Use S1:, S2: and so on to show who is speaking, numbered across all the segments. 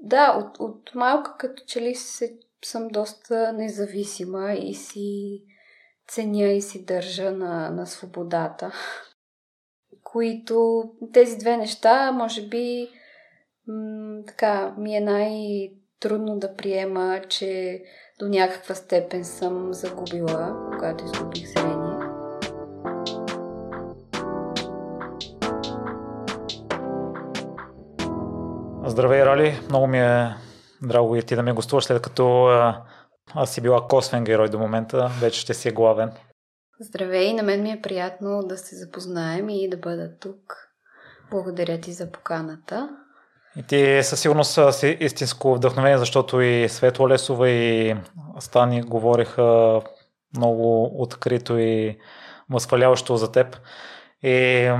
S1: да, от, от малка като че ли се, съм доста независима и си ценя и си държа на, на свободата. Които тези две неща, може би, м- така, ми е най-трудно да приема, че до някаква степен съм загубила, когато изгубих зрение.
S2: Здравей, Рали! Много ми е драго и ти да ме гостуваш, след като аз си била косвен герой до момента, вече ще си е главен.
S1: Здравей, на мен ми е приятно да се запознаем и да бъда тук. Благодаря ти за поканата.
S2: И ти със сигурност си истинско вдъхновение, защото и Светло Лесова и Стани говориха много открито и възхваляващо за теб. И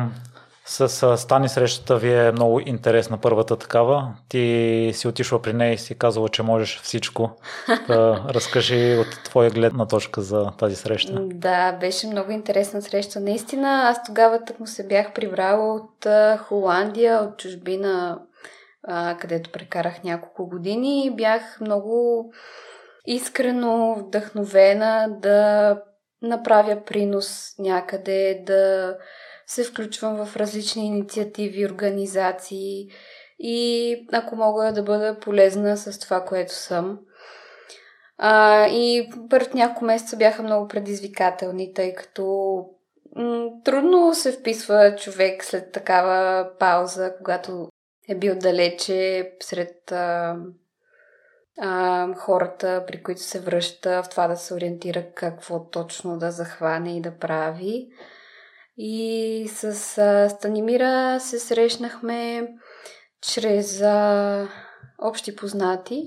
S2: с Стани срещата ви е много интересна първата такава. Ти си отишла при нея и си казала, че можеш всичко. Да разкажи от твоя гледна точка за тази среща.
S1: Да, беше много интересна среща. Наистина, аз тогава так му се бях прибрала от Холандия, от чужбина, където прекарах няколко години и бях много искрено вдъхновена да направя принос някъде, да се включвам в различни инициативи, организации и ако мога да бъда полезна с това, което съм. А, и първите няколко месеца бяха много предизвикателни, тъй като м- трудно се вписва човек след такава пауза, когато е бил далече сред а, а, хората, при които се връща, в това да се ориентира какво точно да захване и да прави. И с а, Станимира се срещнахме чрез а, общи познати,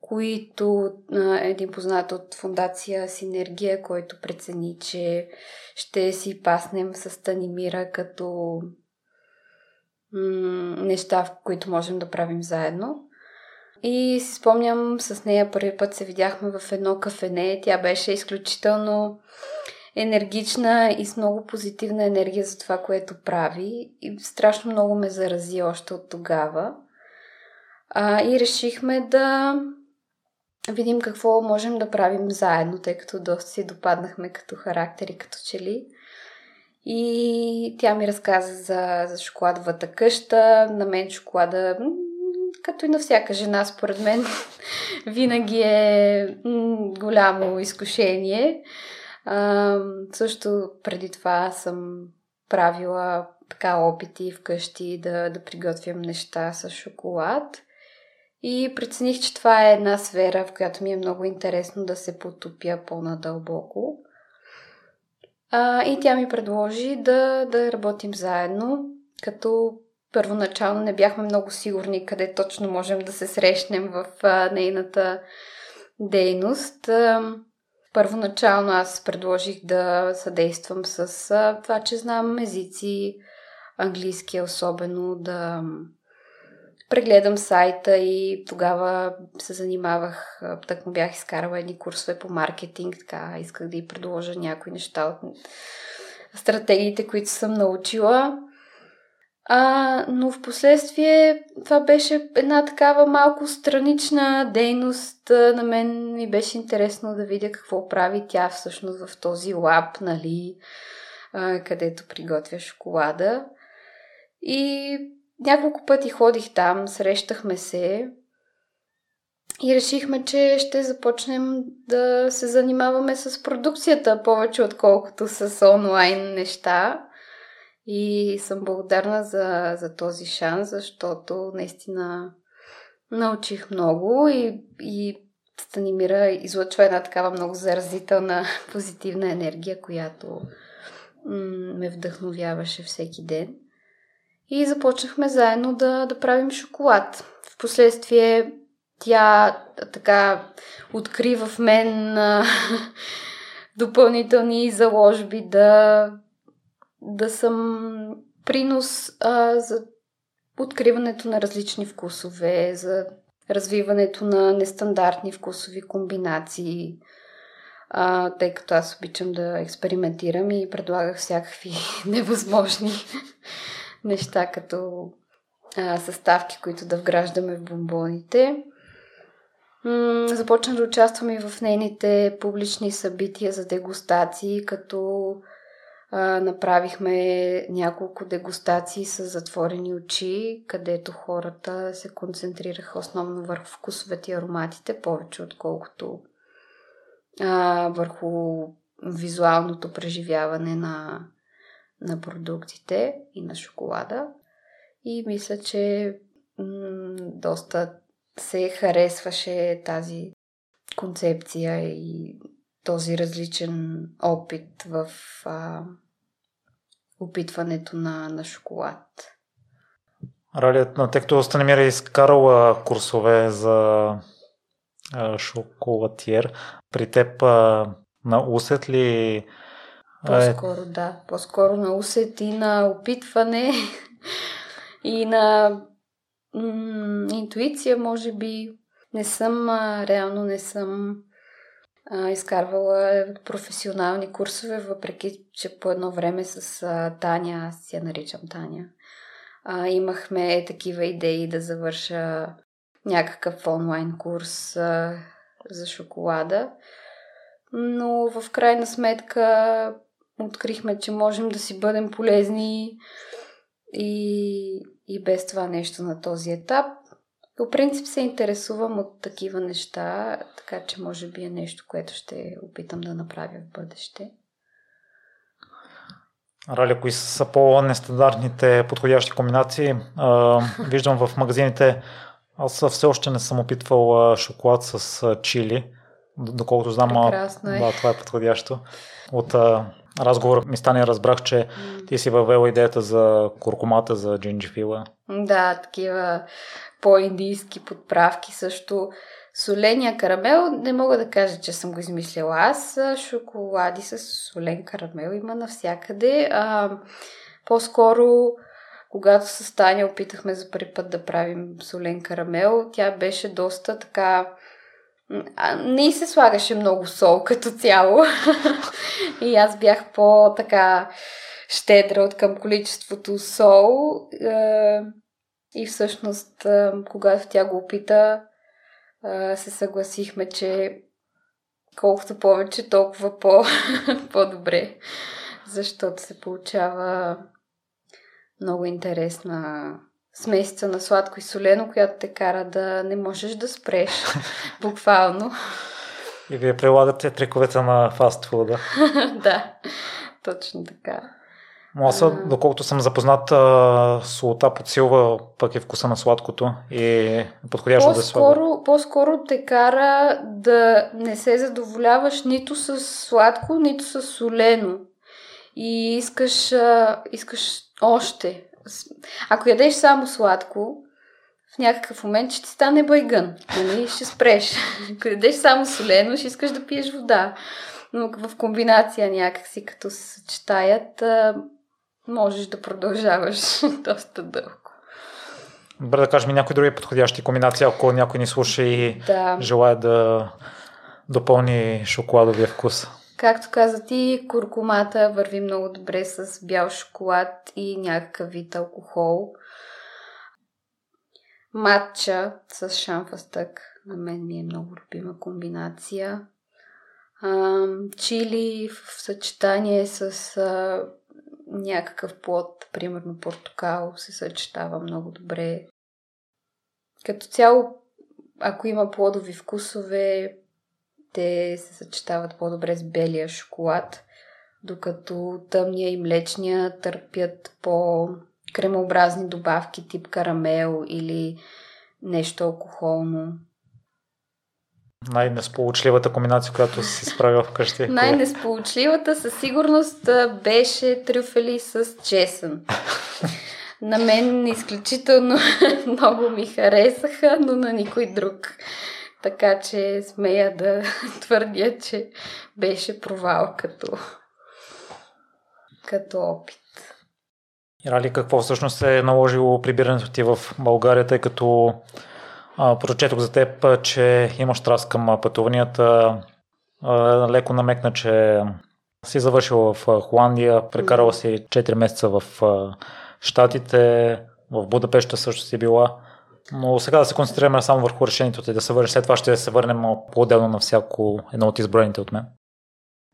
S1: които а, един познат от фундация Синергия, който прецени, че ще си паснем с Станимира като м- неща, в които можем да правим заедно. И си спомням, с нея първи път се видяхме в едно кафене. Тя беше изключително енергична и с много позитивна енергия за това, което прави. И страшно много ме зарази още от тогава. А, и решихме да видим какво можем да правим заедно, тъй като доста си допаднахме като характери, като че ли. И тя ми разказа за, за шоколадовата къща. На мен шоколада, като и на всяка жена, според мен, винаги е голямо изкушение. А, също преди това съм правила така опити вкъщи да, да приготвям неща с шоколад. И прецених, че това е една сфера, в която ми е много интересно да се потопя по-надълбоко. А, и тя ми предложи да, да работим заедно, като първоначално не бяхме много сигурни къде точно можем да се срещнем в а, нейната дейност. А, Първоначално аз предложих да съдействам с това, че знам езици, английски особено, да прегледам сайта и тогава се занимавах, так му бях изкарала едни курсове по маркетинг, така исках да й предложа някои неща от стратегиите, които съм научила. А, но в последствие това беше една такава малко странична дейност. На мен ми беше интересно да видя какво прави тя всъщност в този лаб, нали, а, където приготвя шоколада. И няколко пъти ходих там, срещахме се и решихме, че ще започнем да се занимаваме с продукцията повече, отколкото с онлайн неща. И съм благодарна за, за този шанс, защото наистина научих много и, и Станимира излъчва една такава много заразителна позитивна енергия, която ме вдъхновяваше всеки ден. И започнахме заедно да, да правим шоколад. Впоследствие тя така откри в мен допълнителни заложби да да съм принос а, за откриването на различни вкусове, за развиването на нестандартни вкусови комбинации, а, тъй като аз обичам да експериментирам и предлагах всякакви невъзможни неща, като а, съставки, които да вграждаме в бомбоните. М- започна да участвам и в нейните публични събития за дегустации, като направихме няколко дегустации с затворени очи, където хората се концентрираха основно върху вкусовете и ароматите, повече отколкото а, върху визуалното преживяване на, на продуктите и на шоколада. И мисля, че м- доста се харесваше тази концепция и този различен опит в а, опитването на, на шоколад.
S2: Ралият, тъй като намерили изкарала курсове за а, шоколатиер, при теб а, на усет ли?
S1: По-скоро, да. По-скоро на усет и на опитване и на м- интуиция, може би. Не съм, а, реално не съм изкарвала професионални курсове, въпреки че по едно време с а, Таня, аз я наричам Таня, а, имахме такива идеи да завърша някакъв онлайн курс а, за шоколада. Но в крайна сметка открихме, че можем да си бъдем полезни и, и без това нещо на този етап. По принцип се интересувам от такива неща, така че може би е нещо, което ще опитам да направя в бъдеще.
S2: Рали, кои са по-нестандартните подходящи комбинации? А, виждам в магазините, аз все още не съм опитвал шоколад с чили, доколкото знам.
S1: Прекрасно е.
S2: Да, това е подходящо. От а, разговор ми стане разбрах, че ти си въвела идеята за куркумата, за джинджифила.
S1: Да, такива по-индийски подправки също. Соления карамел, не мога да кажа, че съм го измислила аз. Шоколади с солен карамел има навсякъде. А, по-скоро, когато с Таня опитахме за първи път да правим солен карамел, тя беше доста така... Не се слагаше много сол като цяло. и аз бях по-така щедра от към количеството сол. И всъщност, когато тя го опита, се съгласихме, че колкото повече, толкова по, по-добре. Защото се получава много интересна смесица на сладко и солено, която те кара да не можеш да спреш. Буквално.
S2: И вие прилагате триковете на фастфуда.
S1: да, точно така.
S2: Аз, доколкото съм запознат, солта подсилва пък е вкуса на сладкото и е подходящо
S1: да слага. По-скоро те кара да не се задоволяваш нито с сладко, нито с солено. И искаш, искаш още. Ако ядеш само сладко, в някакъв момент ще ти стане байгън. Нали? Ще спреш. Ако ядеш само солено, ще искаш да пиеш вода. Но в комбинация някакси, като се съчетаят, можеш да продължаваш доста дълго.
S2: Добре да кажем и някои други подходящи комбинации, ако някой ни слуша и да. желая да допълни шоколадовия вкус.
S1: Както каза ти, куркумата върви много добре с бял шоколад и някакъв вид алкохол. Матча с шамфастък на мен ми е много любима комбинация. чили в съчетание с някакъв плод, примерно портокал, се съчетава много добре. Като цяло, ако има плодови вкусове, те се съчетават по-добре с белия шоколад, докато тъмния и млечния търпят по кремообразни добавки тип карамел или нещо алкохолно.
S2: Най-несполучливата комбинация, която си справя вкъщи?
S1: Най-несполучливата със сигурност беше трюфели с чесън. На мен изключително много ми харесаха, но на никой друг. Така че смея да твърдя, че беше провал като, като опит.
S2: Рали, какво всъщност е наложило прибирането ти в България, тъй като прочетох за теб, че имаш страст към пътуванията. Леко намекна, че си завършила в Холандия, прекарала си 4 месеца в Штатите. в Будапешта също си била. Но сега да се концентрираме само върху решението и да се върнем. След това ще се върнем по-отделно на всяко едно от изброените от мен.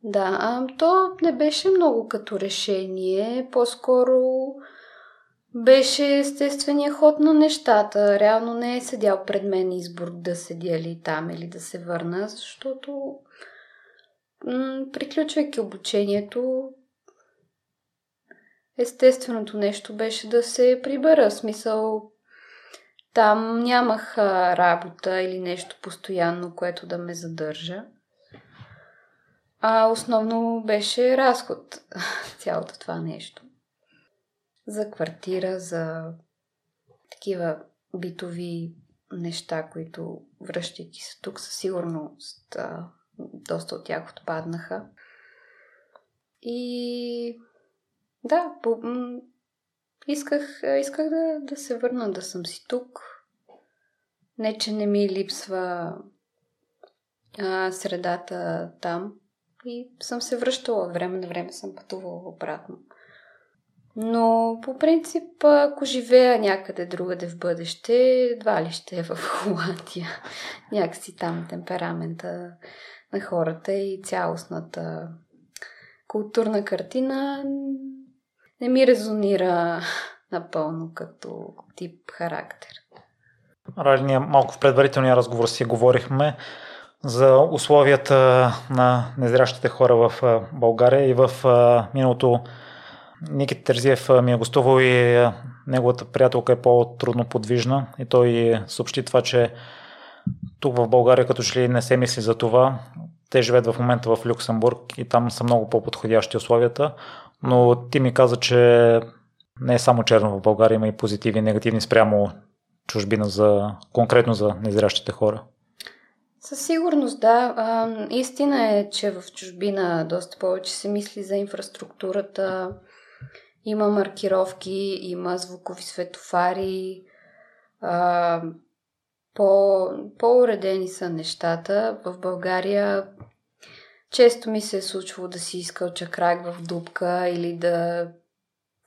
S1: Да, а, то не беше много като решение. По-скоро беше естествения ход на нещата. Реално не е седял пред мен избор да седя ли там или да се върна, защото м- приключвайки обучението, естественото нещо беше да се прибера. Смисъл, там нямах работа или нещо постоянно, което да ме задържа. А основно беше разход цялото това нещо. За квартира, за такива битови неща, които връщайки се тук със сигурност доста от тях отпаднаха. И да, по, исках, исках да, да се върна, да съм си тук. Не, че не ми липсва а, средата там. И съм се връщала от време на време, съм пътувала обратно. Но по принцип, ако живея някъде другаде в бъдеще, едва ли ще е в Холандия. Някакси там темперамента на хората и цялостната културна картина не ми резонира напълно като тип характер.
S2: Рали, ние малко в предварителния разговор си говорихме за условията на незрящите хора в България и в миналото Никит Терзиев ми е гостувал и неговата приятелка е по-трудно подвижна и той съобщи това, че тук в България като че ли не се мисли за това. Те живеят в момента в Люксембург и там са много по-подходящи условията, но ти ми каза, че не е само черно в България, има и позитиви и негативни спрямо чужбина за, конкретно за незрящите хора.
S1: Със сигурност, да. Истина е, че в чужбина доста повече се мисли за инфраструктурата. Има маркировки, има звукови светофари. А, по, по-уредени са нещата. В България често ми се е случвало да си искал чакрак в дупка или да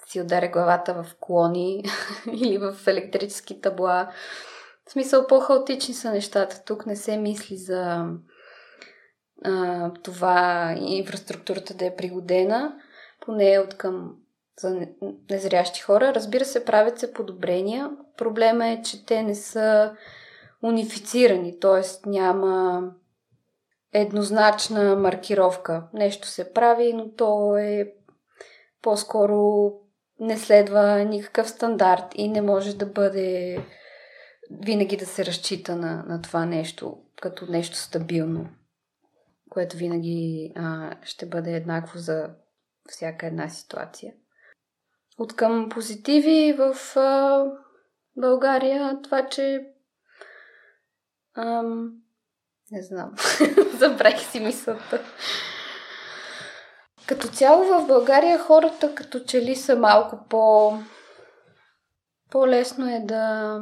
S1: си ударя главата в клони или в електрически табла. В смисъл по-хаотични са нещата. Тук не се мисли за а, това инфраструктурата да е пригодена, поне от към за незрящи хора. Разбира се, правят се подобрения. Проблема е, че те не са унифицирани, т.е. няма еднозначна маркировка. Нещо се прави, но то е по-скоро не следва никакъв стандарт и не може да бъде винаги да се разчита на, на това нещо като нещо стабилно, което винаги а, ще бъде еднакво за всяка една ситуация. От към позитиви в а, България това, че ам, не знам, забравих си мисълта. Като цяло в България хората като че ли са малко по... По-лесно е да...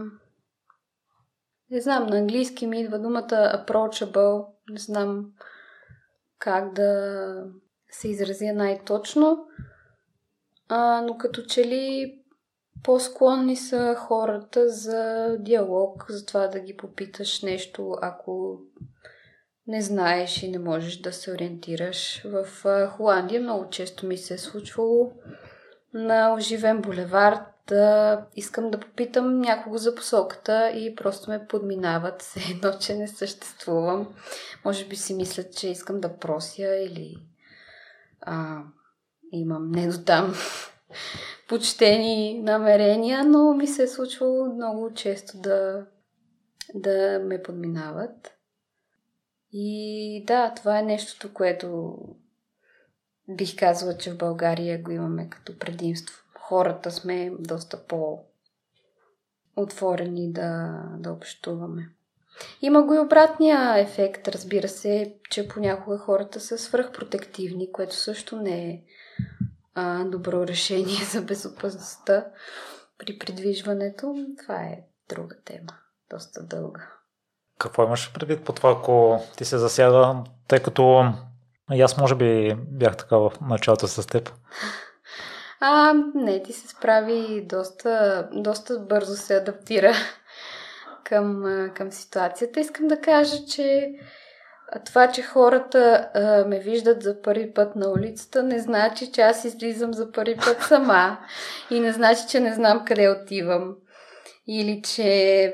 S1: Не знам, на английски ми идва думата approachable. Не знам как да се изразя най-точно. А, но като че ли по-склонни са хората за диалог, за това да ги попиташ нещо, ако не знаеш и не можеш да се ориентираш. В Холандия много често ми се е случвало на оживен булевард да искам да попитам някого за посоката и просто ме подминават все едно, че не съществувам. Може би си мислят, че искам да прося или а, имам не до там почтени намерения, но ми се е случвало много често да, да ме подминават. И да, това е нещото, което бих казала, че в България го имаме като предимство. Хората сме доста по отворени да, да общуваме. Има го и обратния ефект, разбира се, че понякога хората са свръхпротективни, което също не е а, добро решение за безопасността при придвижването. Това е друга тема, доста дълга.
S2: Какво имаш предвид по това, ако ти се засяга, тъй като и аз може би бях така в началото с теб?
S1: А, не, ти се справи доста, доста бързо се адаптира към, към ситуацията. Искам да кажа, че това, че хората а, ме виждат за първи път на улицата, не значи, че аз излизам за първи път сама. И не значи, че не знам къде отивам. Или че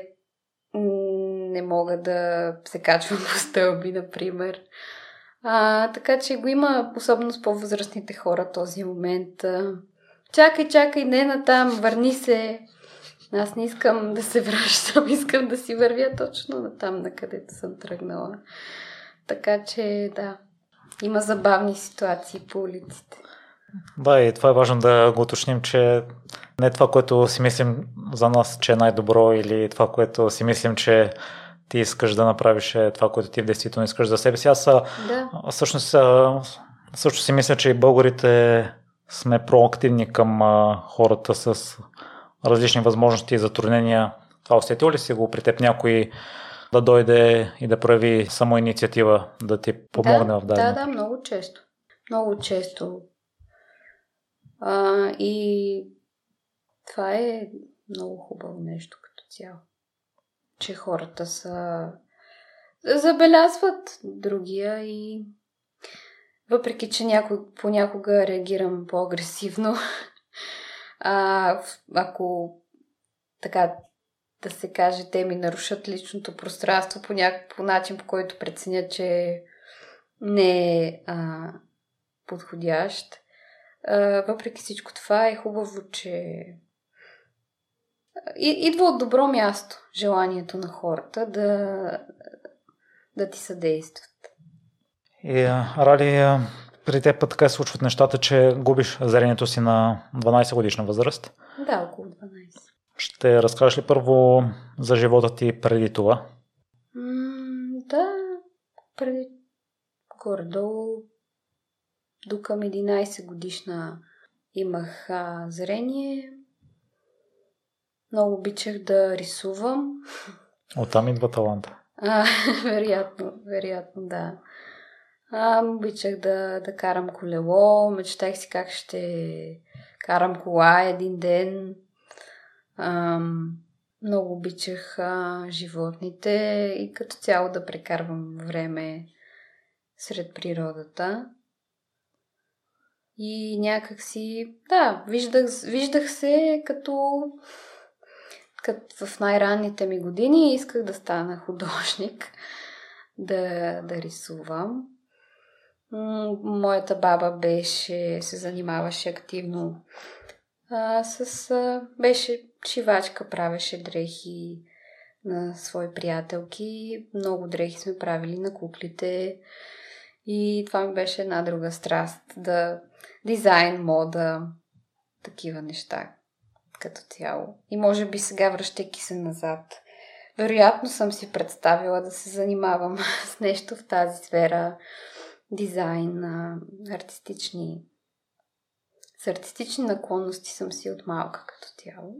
S1: не мога да се качвам по стълби, например. А, така че го има, особено с по-възрастните хора, този момент. А, чакай, чакай, не на там, върни се. Аз не искам да се връщам, искам да си вървя точно на там, на където съм тръгнала. Така че, да, има забавни ситуации по улиците.
S2: Да, и това е важно да го уточним, че не това, което си мислим за нас, че е най-добро или това, което си мислим, че ти искаш да направиш е това, което ти в действително искаш за себе си. Аз да. всъщност също си мисля, че и българите сме проактивни към хората с различни възможности и затруднения. Това усетил ли си го при теб някой да дойде и да прави само инициатива, да ти помогне
S1: да,
S2: в дадено?
S1: Да, да, много често. Много често. А, и това е много хубаво нещо като цяло. Че хората са забелязват другия и въпреки, че някой, понякога реагирам по-агресивно, а, ако така да се каже, те ми нарушат личното пространство по, няк... по начин, по който преценят, че не е а, подходящ. А, въпреки всичко това е хубаво, че и, идва от добро място желанието на хората да, да ти съдействат.
S2: И, Рали, при теб така се случват нещата, че губиш зрението си на 12 годишна възраст.
S1: Да, около 12.
S2: Ще разкажеш ли първо за живота ти преди това?
S1: М- да, преди горе-долу до към 11 годишна имах а, зрение. Много обичах да рисувам.
S2: Оттам идва таланта.
S1: А, вероятно, вероятно, да. А, обичах да, да карам колело, мечтах си как ще карам кола един ден. А, много обичах а, животните и като цяло да прекарвам време сред природата. И някак си, да, виждах, виждах се като, като в най-ранните ми години исках да стана художник, да, да рисувам. Моята баба беше, се занимаваше активно а, с... А, беше шивачка, правеше дрехи на свои приятелки. Много дрехи сме правили на куклите. И това ми беше една друга страст. Да дизайн, мода, такива неща като цяло. И може би сега, връщайки се назад, вероятно съм си представила да се занимавам с нещо в тази сфера. Дизайн, артистични с артистични наклонности съм си от малка като тяло.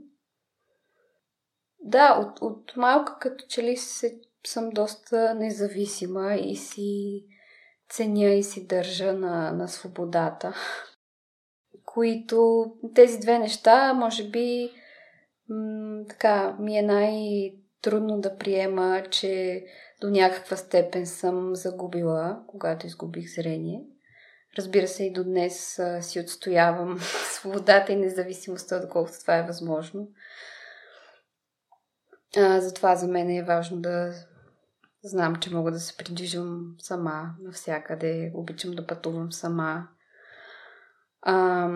S1: Да, от, от малка като че ли се, съм доста независима и си ценя и си държа на, на свободата. Които тези две неща, може би, м- така, ми е най-трудно да приема, че до някаква степен съм загубила, когато изгубих зрение. Разбира се, и до днес а, си отстоявам свободата и независимостта, доколкото това е възможно. А, затова за мен е важно да знам, че мога да се придвижвам сама навсякъде. Обичам да пътувам сама. А,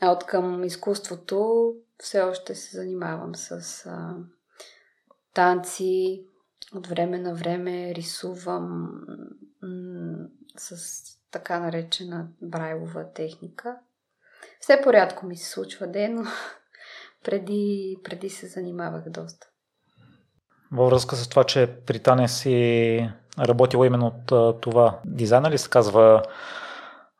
S1: а от към изкуството все още се занимавам с а, танци. От време на време рисувам м- с така наречена брайлова техника. Все порядко ми се случва ден, но преди, преди се занимавах доста.
S2: Във връзка с това, че при Таня си работила именно от това дизайна ли се казва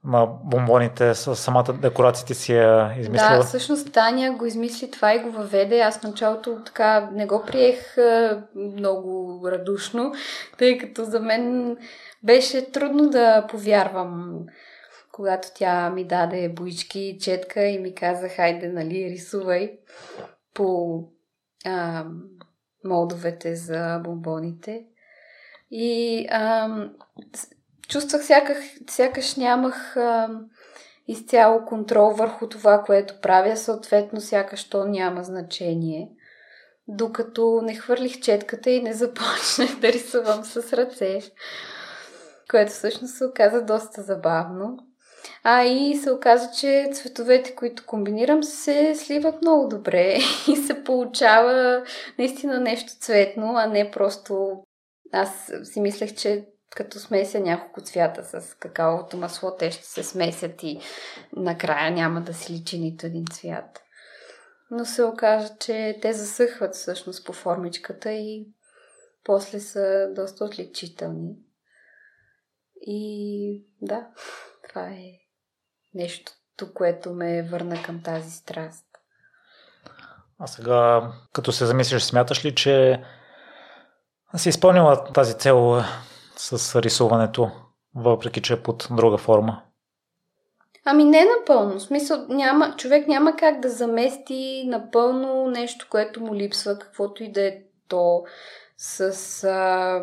S2: на бомбоните, с самата декорацията си я измислила?
S1: Да, всъщност Таня го измисли това и го въведе. Аз началото така не го приех много радушно, тъй като за мен беше трудно да повярвам, когато тя ми даде боички, четка и ми каза, хайде, нали, рисувай по а, молдовете за бомбоните. И а, чувствах сякаш, сякаш нямах а, изцяло контрол върху това, което правя, съответно сякаш то няма значение. Докато не хвърлих четката и не започнах да рисувам с ръце, което всъщност се оказа доста забавно. А и се оказа, че цветовете, които комбинирам, се сливат много добре и се получава наистина нещо цветно, а не просто... Аз си мислех, че като смеся няколко цвята с какаовото масло, те ще се смесят и накрая няма да си личи нито един цвят. Но се окажа, че те засъхват всъщност по формичката и после са доста отличителни. И да, това е нещото, което ме върна към тази страст.
S2: А сега, като се замислиш, смяташ ли, че си изпълнила тази цел с рисуването, въпреки че е под друга форма?
S1: Ами не напълно. В смисъл, няма, човек няма как да замести напълно нещо, което му липсва, каквото и да е то с... А...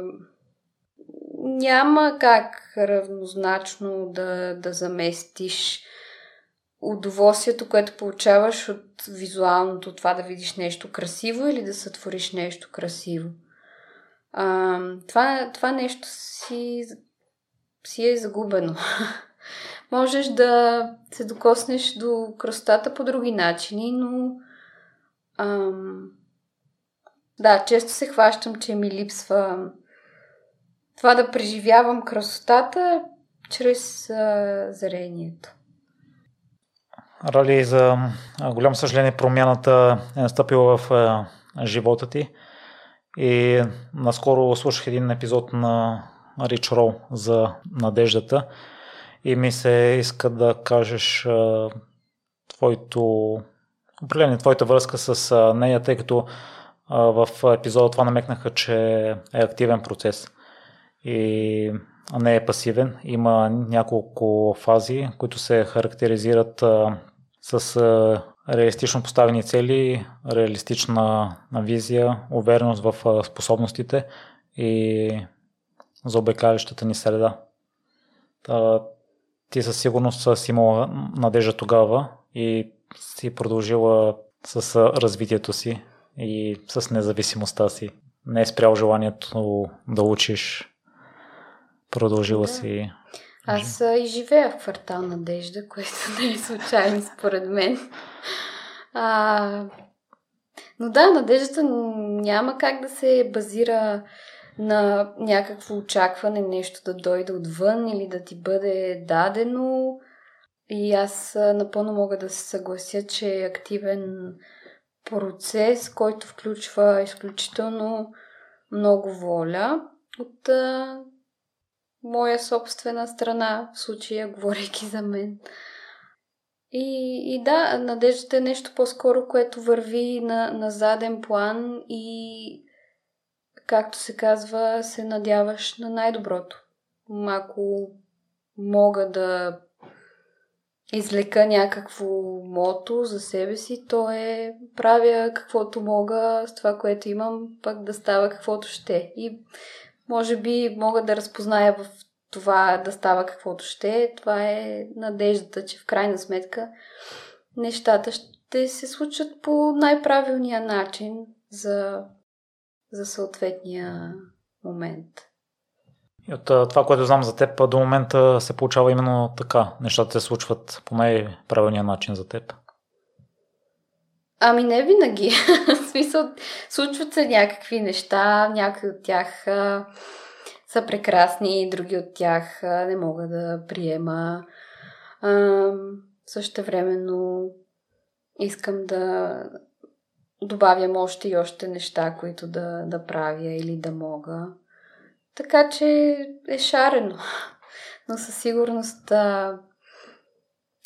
S1: Няма как равнозначно да, да заместиш удоволствието, което получаваш от визуалното, това да видиш нещо красиво или да сътвориш нещо красиво. А, това, това нещо си, си е загубено. Можеш да се докоснеш до красотата по други начини, но ам, да, често се хващам, че ми липсва това да преживявам красотата чрез а, зрението.
S2: Рали, за голямо съжаление промяната е настъпила в а, живота ти. И наскоро слушах един епизод на Рич Рол за надеждата и ми се иска да кажеш а, твоето определение, твоята връзка с а, нея, тъй като а, в епизода това намекнаха, че е активен процес и не е пасивен. Има няколко фази, които се характеризират а, с а, реалистично поставени цели, реалистична визия, увереност в способностите и за обекалищата ни среда. Та, ти със сигурност си имала надежда тогава и си продължила с развитието си и с независимостта си. Не е спрял желанието да учиш. Продължила да. си.
S1: Аз и живея в квартал Надежда, което не е случайно според мен. А, но да, надеждата няма как да се базира на някакво очакване, нещо да дойде отвън или да ти бъде дадено. И аз напълно мога да се съглася, че е активен процес, който включва изключително много воля от а, моя собствена страна, в случая говорейки за мен. И, и да, надеждата е нещо по-скоро, което върви на, на заден план и, както се казва, се надяваш на най-доброто. Ако мога да извлека някакво мото за себе си, то е правя каквото мога с това, което имам, пък да става каквото ще. И може би мога да разпозная в това да става каквото ще. Това е надеждата, че в крайна сметка нещата ще се случат по най-правилния начин за, за съответния момент.
S2: И от това, което знам за теб, до момента се получава именно така. Нещата се случват по най-правилния начин за теб.
S1: Ами не винаги. смисъл, случват се някакви неща, някои от тях са прекрасни, други от тях не мога да приема. Също времено искам да добавям още и още неща, които да, да правя или да мога. Така че е шарено. Но със сигурност а,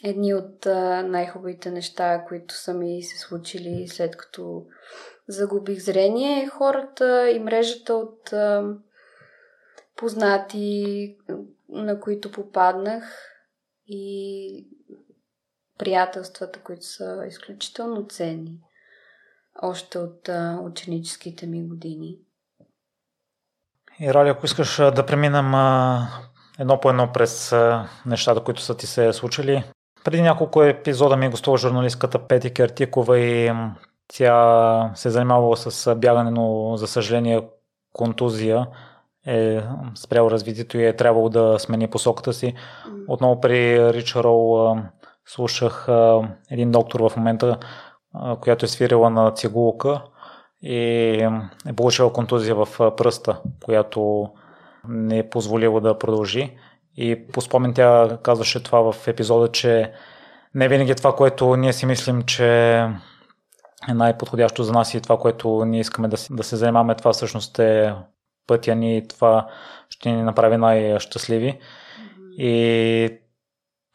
S1: едни от най-хубавите неща, които са ми се случили след като загубих зрение, хората и мрежата от познати, на които попаднах и приятелствата, които са изключително ценни още от ученическите ми години.
S2: И Рали, ако искаш да преминем едно по едно през нещата, които са ти се случили. Преди няколко епизода ми гостува журналистката Пети Кертикова и тя се е занимавала с бягане, но за съжаление контузия е спрял развитието и е трябвало да смени посоката си. Отново при Ричарол слушах един доктор в момента, която е свирила на цигулка и е получила контузия в пръста, която не е позволила да продължи. И по спомен тя казваше това в епизода, че не винаги е това, което ние си мислим, че е най-подходящо за нас и това, което ние искаме да, да се занимаваме, това всъщност е пътя ни и това ще ни направи най-щастливи. И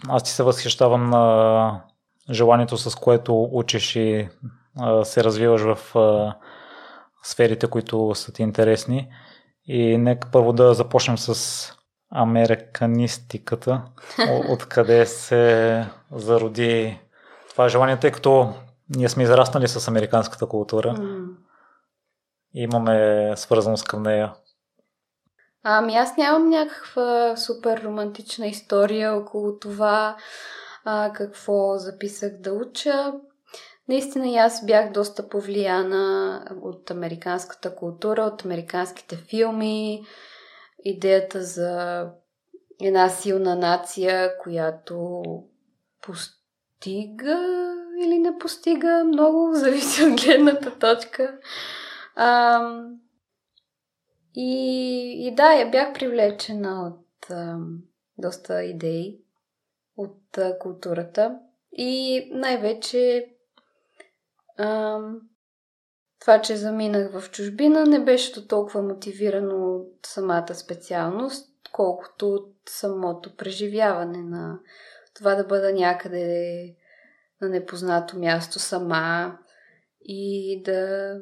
S2: аз ти се възхищавам на желанието, с което учиш и а, се развиваш в а, сферите, които са ти интересни. И нека първо да започнем с американистиката, откъде се зароди това желание, тъй като ние сме израснали с американската култура. Mm. Имаме свързаност към нея.
S1: Ами аз нямам някаква супер романтична история около това а, какво записах да уча. Наистина и аз бях доста повлияна от американската култура, от американските филми, идеята за една силна нация, която постига или не постига, много зависи от гледната точка. А, и, и да, я бях привлечена от а, доста идеи от а, културата и най-вече това, че заминах в чужбина, не беше толкова мотивирано от самата специалност, колкото от самото преживяване на това да бъда някъде на непознато място сама и да,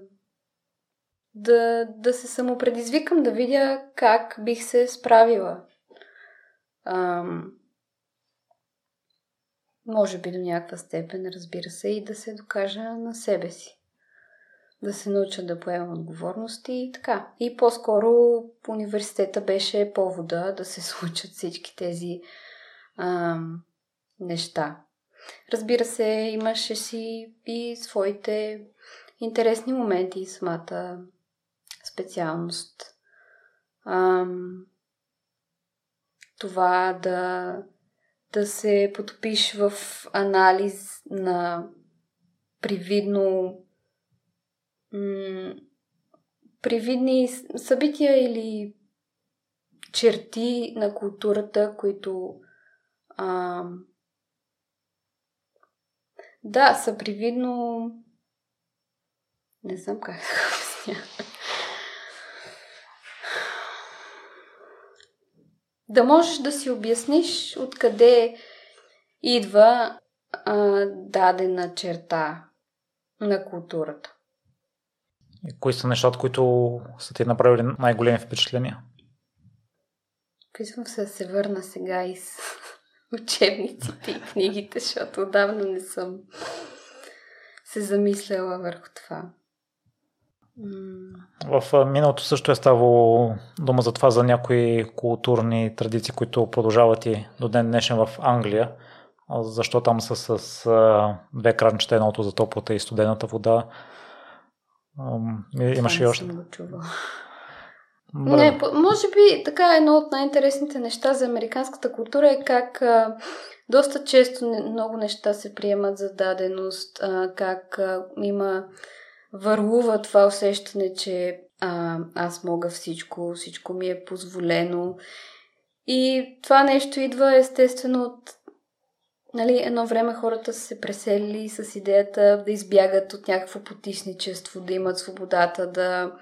S1: да, да се самопредизвикам, да видя как бих се справила. Ам, може би до някаква степен, разбира се, и да се докажа на себе си. Да се науча да поемам отговорности и така. И по-скоро университета беше повода да се случат всички тези ам, неща. Разбира се, имаше си и своите интересни моменти самата специалност. Ам, това да, да се потопиш в анализ на привидно м- привидни събития или черти на културата, които ам, да, са привидно... Не знам как да обясня. Да можеш да си обясниш откъде идва а, дадена черта на културата.
S2: И кои са нещата, които са ти направили най-големи впечатления?
S1: Опитвам се да се върна сега из учебниците и книгите, защото отдавна не съм се замисляла върху това.
S2: В миналото също е ставало дума за това, за някои културни традиции, които продължават и до ден днешен в Англия. Защо там са с две кранчета, едното за топлата и студената вода. Имаше и още.
S1: Не, може би така едно от най-интересните неща за американската култура е как а, доста често не, много неща се приемат за даденост, а, как а, има върлува това усещане, че а, аз мога всичко, всичко ми е позволено. И това нещо идва естествено от Нали, едно време хората са се преселили с идеята да избягат от някакво потисничество, да имат свободата да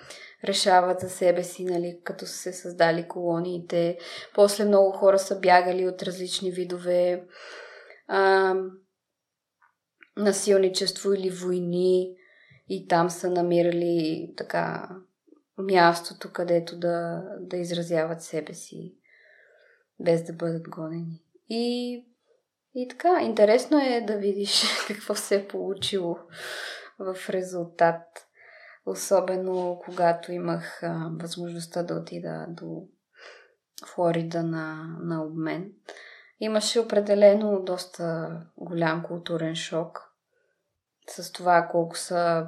S1: решават за себе си, нали, като са се създали колониите. После много хора са бягали от различни видове а, насилничество или войни и там са намирали така мястото, където да, да изразяват себе си, без да бъдат гонени. И И така, интересно е да видиш какво се е получило в резултат. Особено когато имах а, възможността да отида до Флорида на, на обмен. Имаше определено доста голям културен шок с това колко са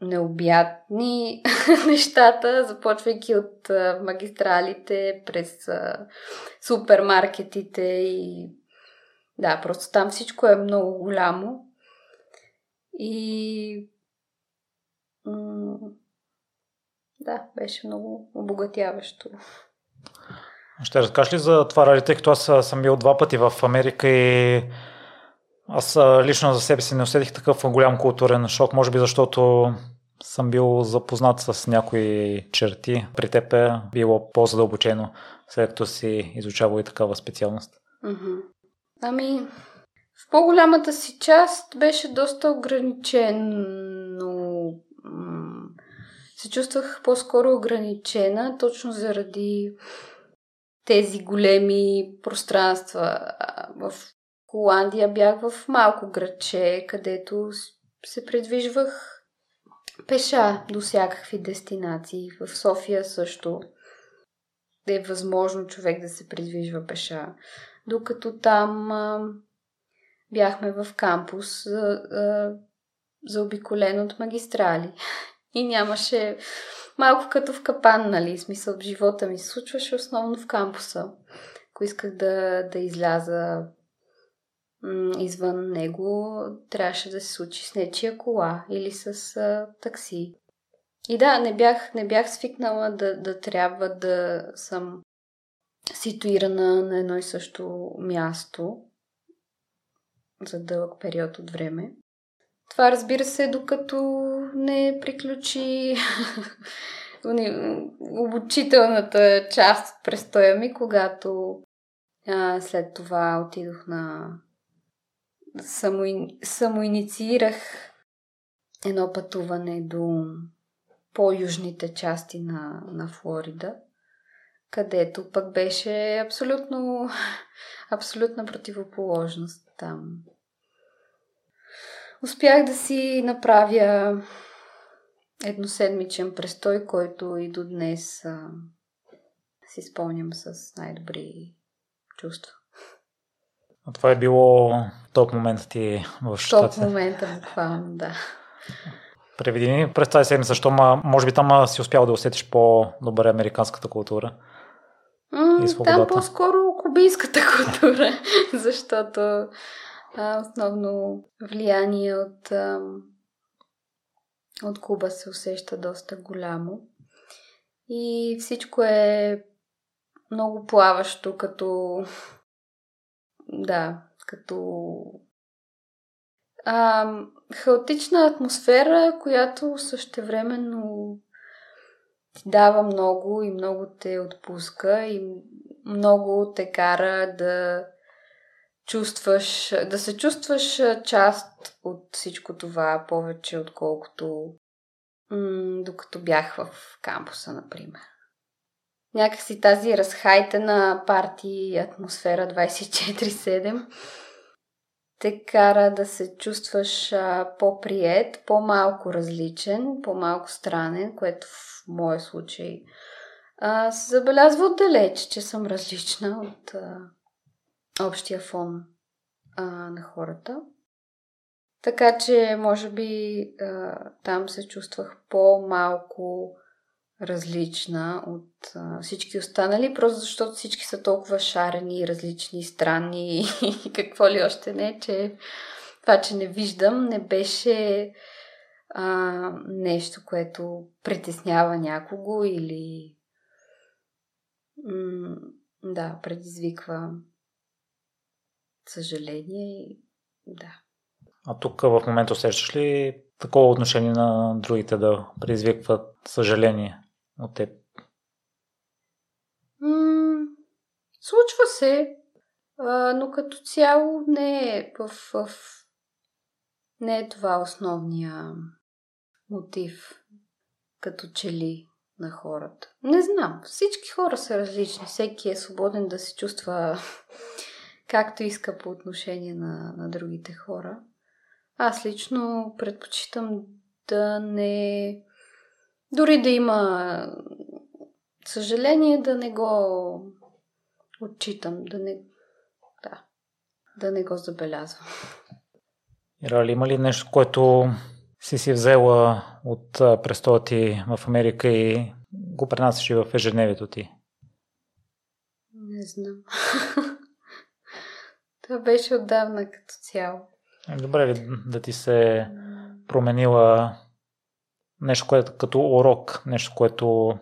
S1: необятни нещата, започвайки от магистралите, през супермаркетите и да, просто там всичко е много голямо и м- да, беше много обогатяващо.
S2: Ще разкажеш ли за това ради, тъй като аз съм бил два пъти в Америка и аз лично за себе си не усетих такъв голям културен шок, може би защото съм бил запознат с някои черти. При теб е било по-задълбочено, след като си изучавал и такава специалност.
S1: Mm-hmm. Ами, в по-голямата си част беше доста ограничено. Се чувствах по-скоро ограничена, точно заради тези големи пространства. В Холандия бях в малко градче, където се предвижвах пеша до всякакви дестинации. В София също е възможно човек да се придвижва пеша. Докато там а, бяхме в кампус, а, заобиколен от магистрали. И нямаше малко като в капан, нали? Смисъл живота ми се случваше основно в кампуса. Ако исках да, да изляза извън него, трябваше да се случи с нечия кола или с а, такси. И да, не бях, не бях свикнала да, да трябва да съм ситуирана на едно и също място за дълъг период от време. Това разбира се, докато не приключи обучителната част от престоя ми, когато а, след това отидох на само, самоинициирах едно пътуване до по-южните части на, на Флорида, където пък беше абсолютно абсолютна противоположност там. Успях да си направя едноседмичен престой, който и до днес а, си спомням с най-добри чувства.
S2: А това е било топ момента ти в
S1: щатите? Топ момента, буквално, да.
S2: Преведи ни през тази седмица, защо ма, може би там си успял да усетиш по-добре американската култура?
S1: Там по-скоро кубийската култура, защото а, основно влияние от, а, от Куба се усеща доста голямо. И всичко е много плаващо, като да, като а, хаотична атмосфера, която същевременно ти дава много и много те отпуска и много те кара да чувстваш, да се чувстваш част от всичко това повече, отколкото м- докато бях в кампуса, например. Някакси тази разхайтена парти атмосфера 24-7 те кара да се чувстваш а, по-прият, по-малко различен, по-малко странен, което в моя случай а, се забелязва отдалеч, че съм различна от а, общия фон а, на хората. Така че, може би, а, там се чувствах по-малко различна от а, всички останали, просто защото всички са толкова шарени, различни, странни и какво ли още не, че това, че не виждам, не беше а, нещо, което притеснява някого или м- да, предизвиква съжаление и да.
S2: А тук в момента усещаш ли такова отношение на другите да предизвикват съжаление? От теб?
S1: М- случва се, а, но като цяло не е в, в... не е това основния мотив, като че ли на хората. Не знам. Всички хора са различни. Всеки е свободен да се чувства както иска по отношение на, на другите хора. Аз лично предпочитам да не. Дори да има съжаление, да не го отчитам, да не. Да. Да не го забелязвам.
S2: Ира, има ли нещо, което си си взела от престоя ти в Америка и го пренасяш и в ежедневието ти?
S1: Не знам. Това беше отдавна като цяло.
S2: Добре ли да ти се променила нещо, което като урок, нещо, което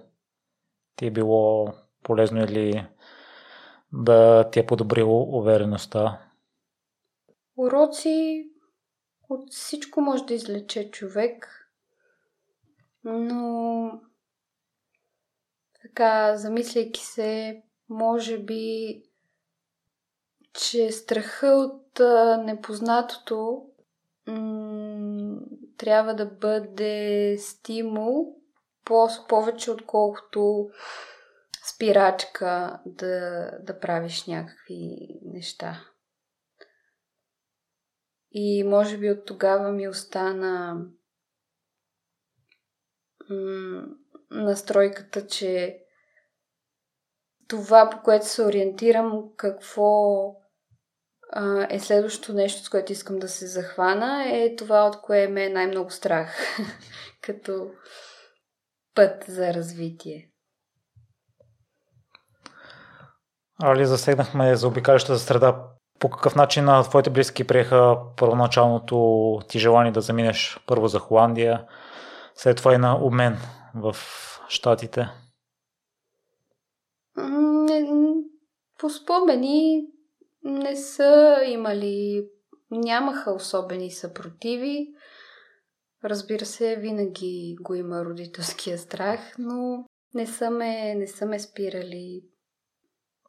S2: ти е било полезно или да ти е подобрило увереността?
S1: Уроци от всичко може да излече човек, но така, замисляйки се, може би, че страха от непознатото трябва да бъде стимул по- повече, отколкото спирачка да, да правиш някакви неща. И може би от тогава ми остана м- настройката, че това, по което се ориентирам, какво а, е следващото нещо, с което искам да се захвана, е това, от кое ме е най-много страх, като път за развитие.
S2: Али, засегнахме за обикалящата среда. По какъв начин на твоите близки приеха първоначалното ти желание да заминеш първо за Холандия, след това и на обмен в Штатите?
S1: По спомени не са имали, нямаха особени съпротиви. Разбира се, винаги го има родителския страх, но не са ме, не са ме спирали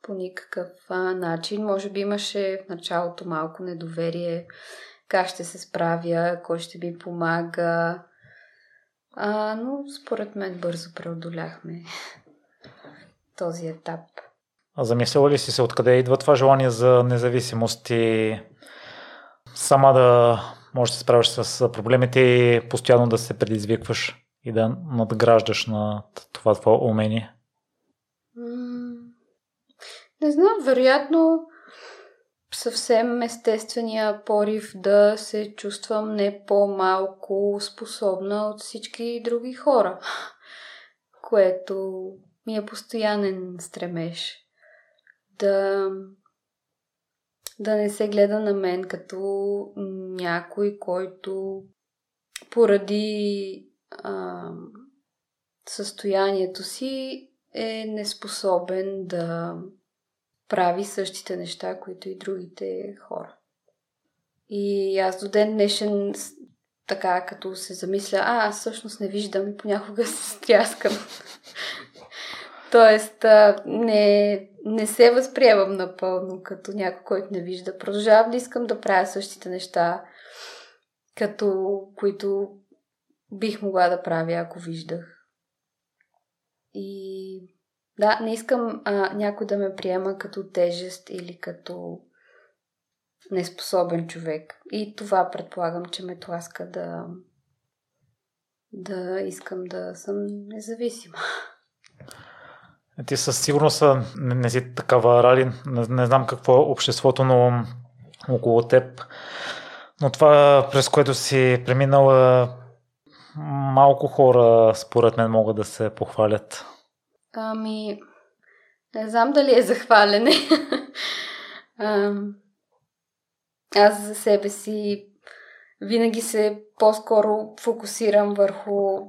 S1: по никакъв начин. Може би имаше в началото малко недоверие, как ще се справя, кой ще ми помага. А, но според мен бързо преодоляхме този етап.
S2: А замисляла ли си се откъде идва това желание за независимост и сама да можеш да се справиш с проблемите и постоянно да се предизвикваш и да надграждаш на това твое умение?
S1: Не знам, вероятно съвсем естествения порив да се чувствам не по-малко способна от всички други хора, което ми е постоянен стремеж да, да не се гледа на мен като някой, който поради а, състоянието си е неспособен да прави същите неща, които и другите хора. И аз до ден днешен така, като се замисля, а, аз всъщност не виждам и понякога се стряскам. Тоест, не, не се възприемам напълно като някой, който не вижда. Продължавам да искам да правя същите неща, като които бих могла да правя, ако виждах. И да, не искам а, някой да ме приема като тежест или като неспособен човек. И това предполагам, че ме тласка да, да искам да съм независима.
S2: Ти със сигурност не, не си такава рали, не, не знам какво е обществото, но около теб. Но това, през което си преминала, малко хора, според мен, могат да се похвалят.
S1: Ами, не знам дали е захвалене. аз за себе си винаги се по-скоро фокусирам върху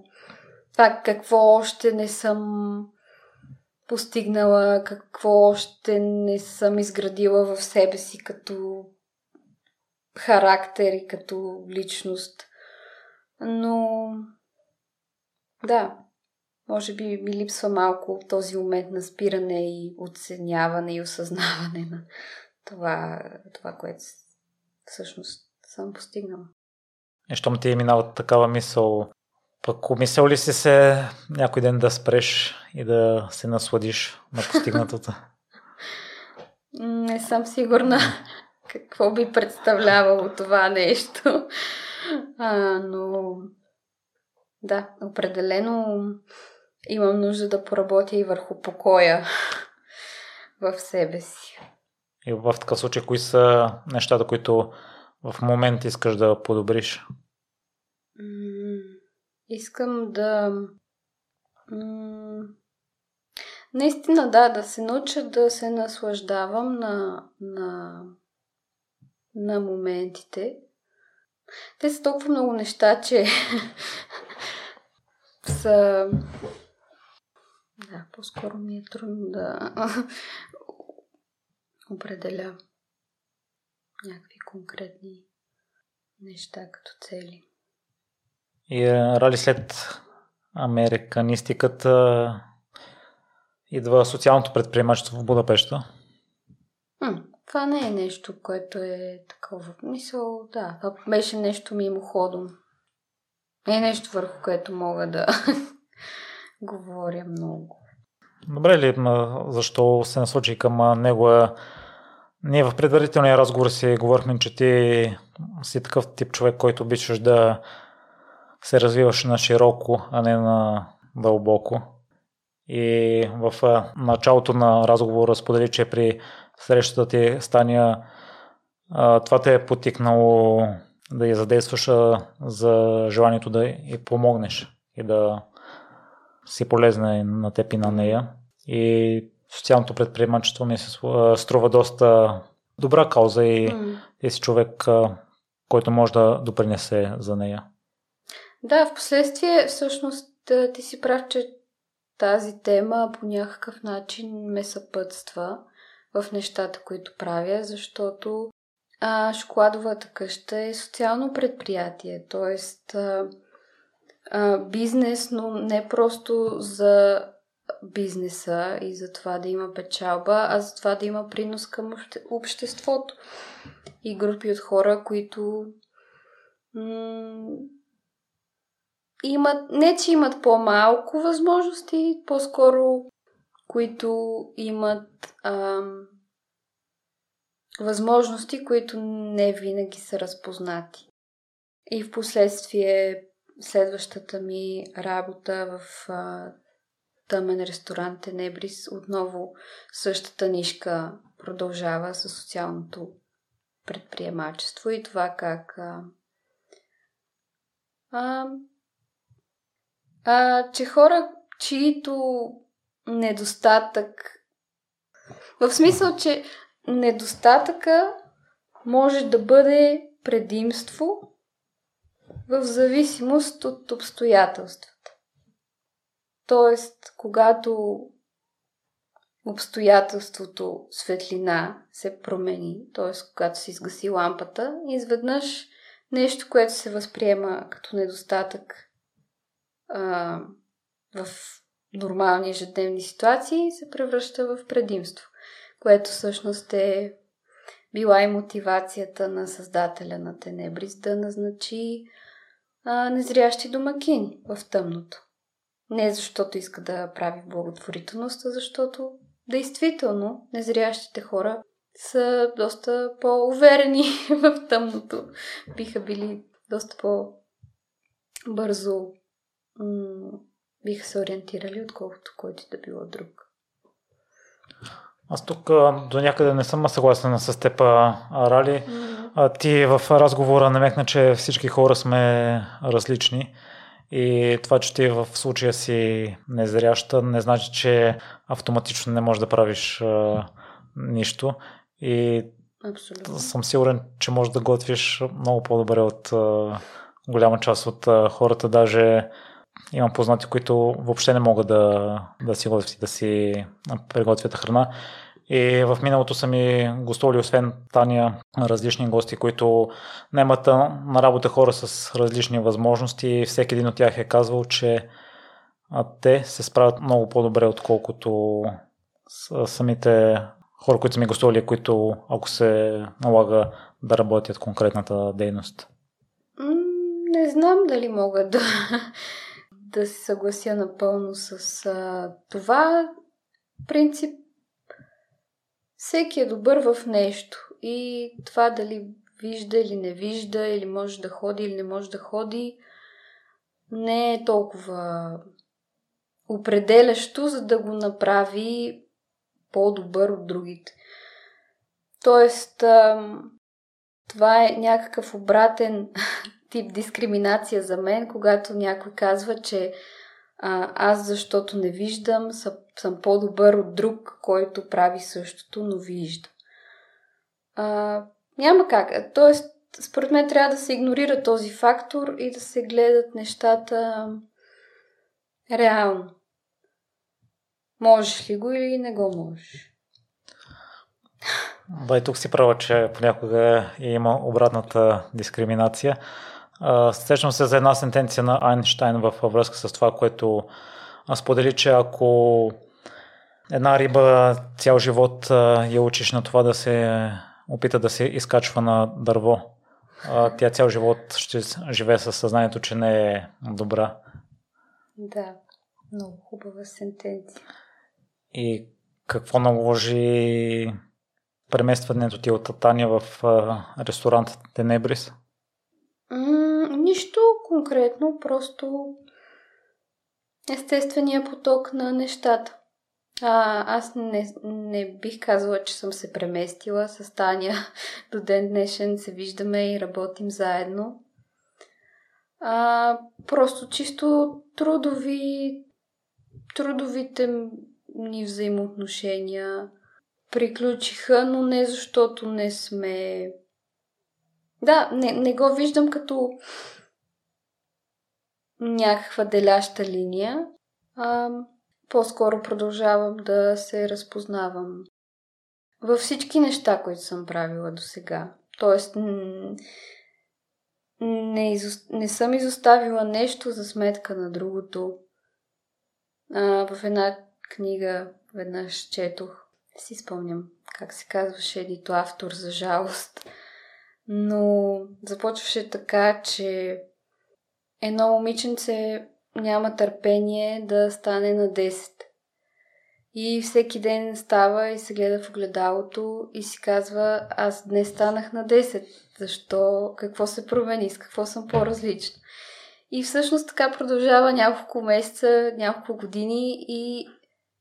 S1: това какво още не съм постигнала, какво още не съм изградила в себе си като характер и като личност. Но да, може би ми липсва малко този момент на спиране и оценяване и осъзнаване на това, това което всъщност съм постигнала.
S2: И щом ти е минала такава мисъл, пък умисъл ли си се някой ден да спреш и да се насладиш на постигнатото?
S1: Не съм сигурна какво би представлявало това нещо. А, но да, определено имам нужда да поработя и върху покоя в себе си.
S2: И в такъв случай, кои са нещата, които в момента искаш да подобриш?
S1: искам да. Наистина, да, да се науча да се наслаждавам на, на, на моментите. Те са толкова много неща, че са. Да, по-скоро ми е трудно да определя някакви конкретни неща като цели.
S2: И рали след американистиката идва социалното предприемачество в Будапешта?
S1: М, това не е нещо, което е такова. Мисъл, да, това беше нещо мимоходом. Не е нещо върху което мога да говоря много.
S2: Добре ли, защо се насочи към него? Ние в предварителния разговор си говорихме, че ти си такъв тип човек, който обичаш да се развиваш на широко, а не на дълбоко. И в началото на разговора сподели, че при срещата ти Стания това те е потикнало да я задействаш за желанието да и помогнеш и да си полезна на теб и на нея. И социалното предприемачество ми се струва доста добра кауза и mm. ти си човек, който може да допринесе за нея.
S1: Да, в последствие всъщност ти си прав, че тази тема по някакъв начин ме съпътства в нещата, които правя, защото а, шоколадовата къща е социално предприятие, т.е. бизнес, но не просто за бизнеса и за това да има печалба, а за това да има принос към обществото и групи от хора, които м- имат, не че имат по-малко възможности, по-скоро които имат ам, възможности, които не винаги са разпознати. И в последствие следващата ми работа в а, тъмен ресторант Тенебрис отново същата нишка продължава със социалното предприемачество и това как а, а, а, че хора, чието недостатък. В смисъл, че недостатъка може да бъде предимство в зависимост от обстоятелствата. Тоест, когато обстоятелството светлина се промени, т.е. когато се изгаси лампата, изведнъж нещо, което се възприема като недостатък в нормални ежедневни ситуации се превръща в предимство, което всъщност е била и мотивацията на създателя на Тенебрис да назначи а, незрящи домакини в тъмното. Не защото иска да прави благотворителност, а защото действително незрящите хора са доста по-уверени в тъмното. Биха били доста по-бързо м- биха се ориентирали, отколкото който да било друг.
S2: Аз тук до някъде не съм съгласен с теб, Рали. Mm-hmm. Ти в разговора намекна, че всички хора сме различни. И това, че ти в случая си незряща, не значи, че автоматично не можеш да правиш а, нищо. И
S1: Абсолютно.
S2: съм сигурен, че можеш да готвиш много по-добре от а, голяма част от а, хората. Даже Имам познати, които въобще не могат да, да си готвят да си приготвят храна. И в миналото са ми гостували, освен Таня, различни гости, които немат на работа хора с различни възможности. Всеки един от тях е казвал, че те се справят много по-добре, отколкото самите хора, които са ми гостували, които ако се налага да работят конкретната дейност.
S1: Не знам дали могат да да се съглася напълно с а, това. Принцип всеки е добър в нещо. И това дали вижда или не вижда, или може да ходи или не може да ходи, не е толкова определящо, за да го направи по-добър от другите. Тоест, това е някакъв обратен тип дискриминация за мен, когато някой казва, че а, аз защото не виждам, съм, съм по-добър от друг, който прави същото, но вижда. А, няма как. Тоест, според мен трябва да се игнорира този фактор и да се гледат нещата реално. Можеш ли го или не го можеш?
S2: Да, и тук си права, че понякога има обратната дискриминация. Сещам се за една сентенция на Айнштайн във връзка с това, което сподели, че ако една риба цял живот я учиш на това да се опита да се изкачва на дърво, тя цял живот ще живее със съзнанието, че не е добра.
S1: Да, много хубава сентенция.
S2: И какво наложи преместването ти от Татания в ресторанта Тенебрис?
S1: М- нищо конкретно, просто естествения поток на нещата. А, аз не, не бих казала, че съм се преместила с Таня. До ден днешен се виждаме и работим заедно. А, просто чисто трудови, трудовите ни взаимоотношения приключиха, но не защото не сме... Да, не, не го виждам като някаква деляща линия. А, по-скоро продължавам да се разпознавам във всички неща, които съм правила до сега. Тоест, не, изо... не съм изоставила нещо за сметка на другото. А, в една книга веднъж четох, си спомням как се казваше едито автор за жалост, но започваше така, че едно момиченце няма търпение да стане на 10. И всеки ден става и се гледа в огледалото и си казва, аз днес станах на 10. Защо? Какво се промени? С какво съм по-различна? И всъщност така продължава няколко месеца, няколко години и